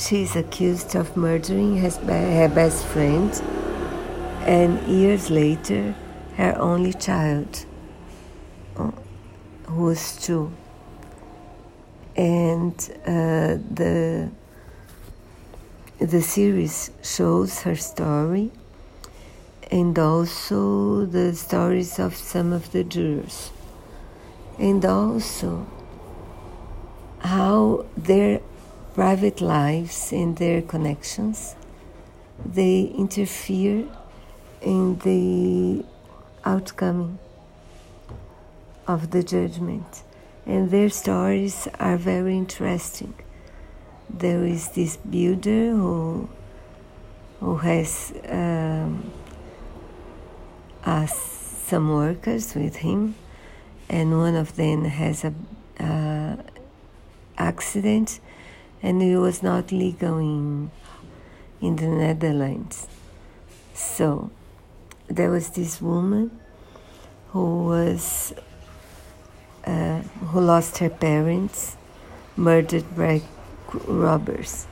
she's accused of murdering her best friend and years later her only child uh, who was two. And uh, the the series shows her story and also the stories of some of the jurors. And also how their private lives and their connections. They interfere in the outcome of the judgment. And their stories are very interesting. There is this builder who who has um, uh, some workers with him and one of them has a uh, accident and it was not legal in in the Netherlands. So there was this woman who was uh, who lost her parents, murdered by robbers.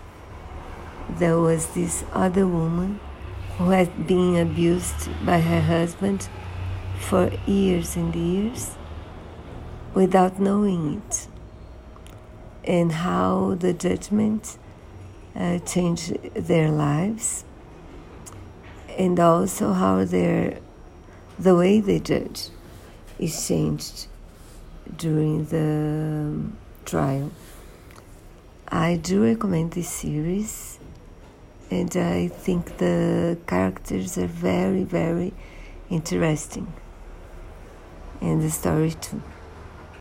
There was this other woman who had been abused by her husband for years and years without knowing it and how the judgment uh, changed their lives and also how their the way they judge is changed during the trial. I do recommend this series and I think the characters are very, very interesting and the story too.